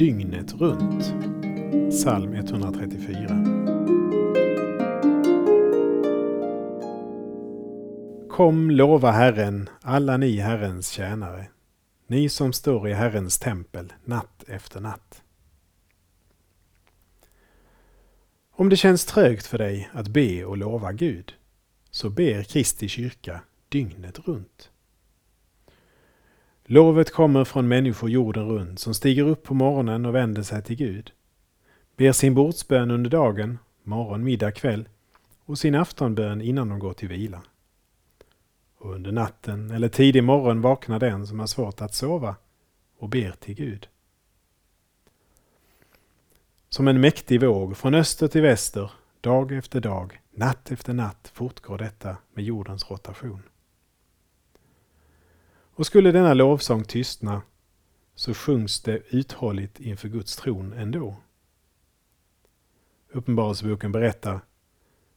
dygnet runt. Psalm 134. Kom, lova Herren, alla ni Herrens tjänare, ni som står i Herrens tempel natt efter natt. Om det känns trögt för dig att be och lova Gud, så ber Kristi kyrka dygnet runt. Lovet kommer från människor jorden runt som stiger upp på morgonen och vänder sig till Gud, ber sin bordsbön under dagen, morgon, middag, kväll och sin aftonbön innan de går till vila. Och under natten eller tidig morgon vaknar den som har svårt att sova och ber till Gud. Som en mäktig våg från öster till väster, dag efter dag, natt efter natt fortgår detta med jordens rotation. Och skulle denna lovsång tystna så sjungs det uthålligt inför Guds tron ändå. Uppenbarelseboken berättar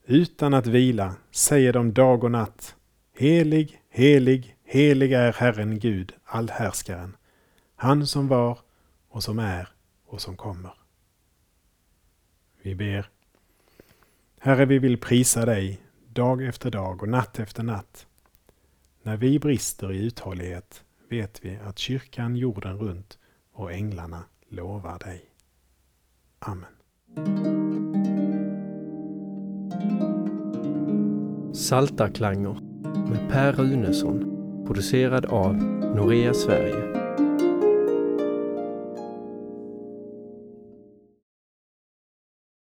utan att vila säger de dag och natt Helig, helig, helig är Herren Gud, allhärskaren, han som var och som är och som kommer. Vi ber. Herre, vi vill prisa dig dag efter dag och natt efter natt. När vi brister i uthållighet vet vi att kyrkan jorden runt och änglarna lovar dig. Amen. Saltarklanger med Per Runesson producerad av Norea Sverige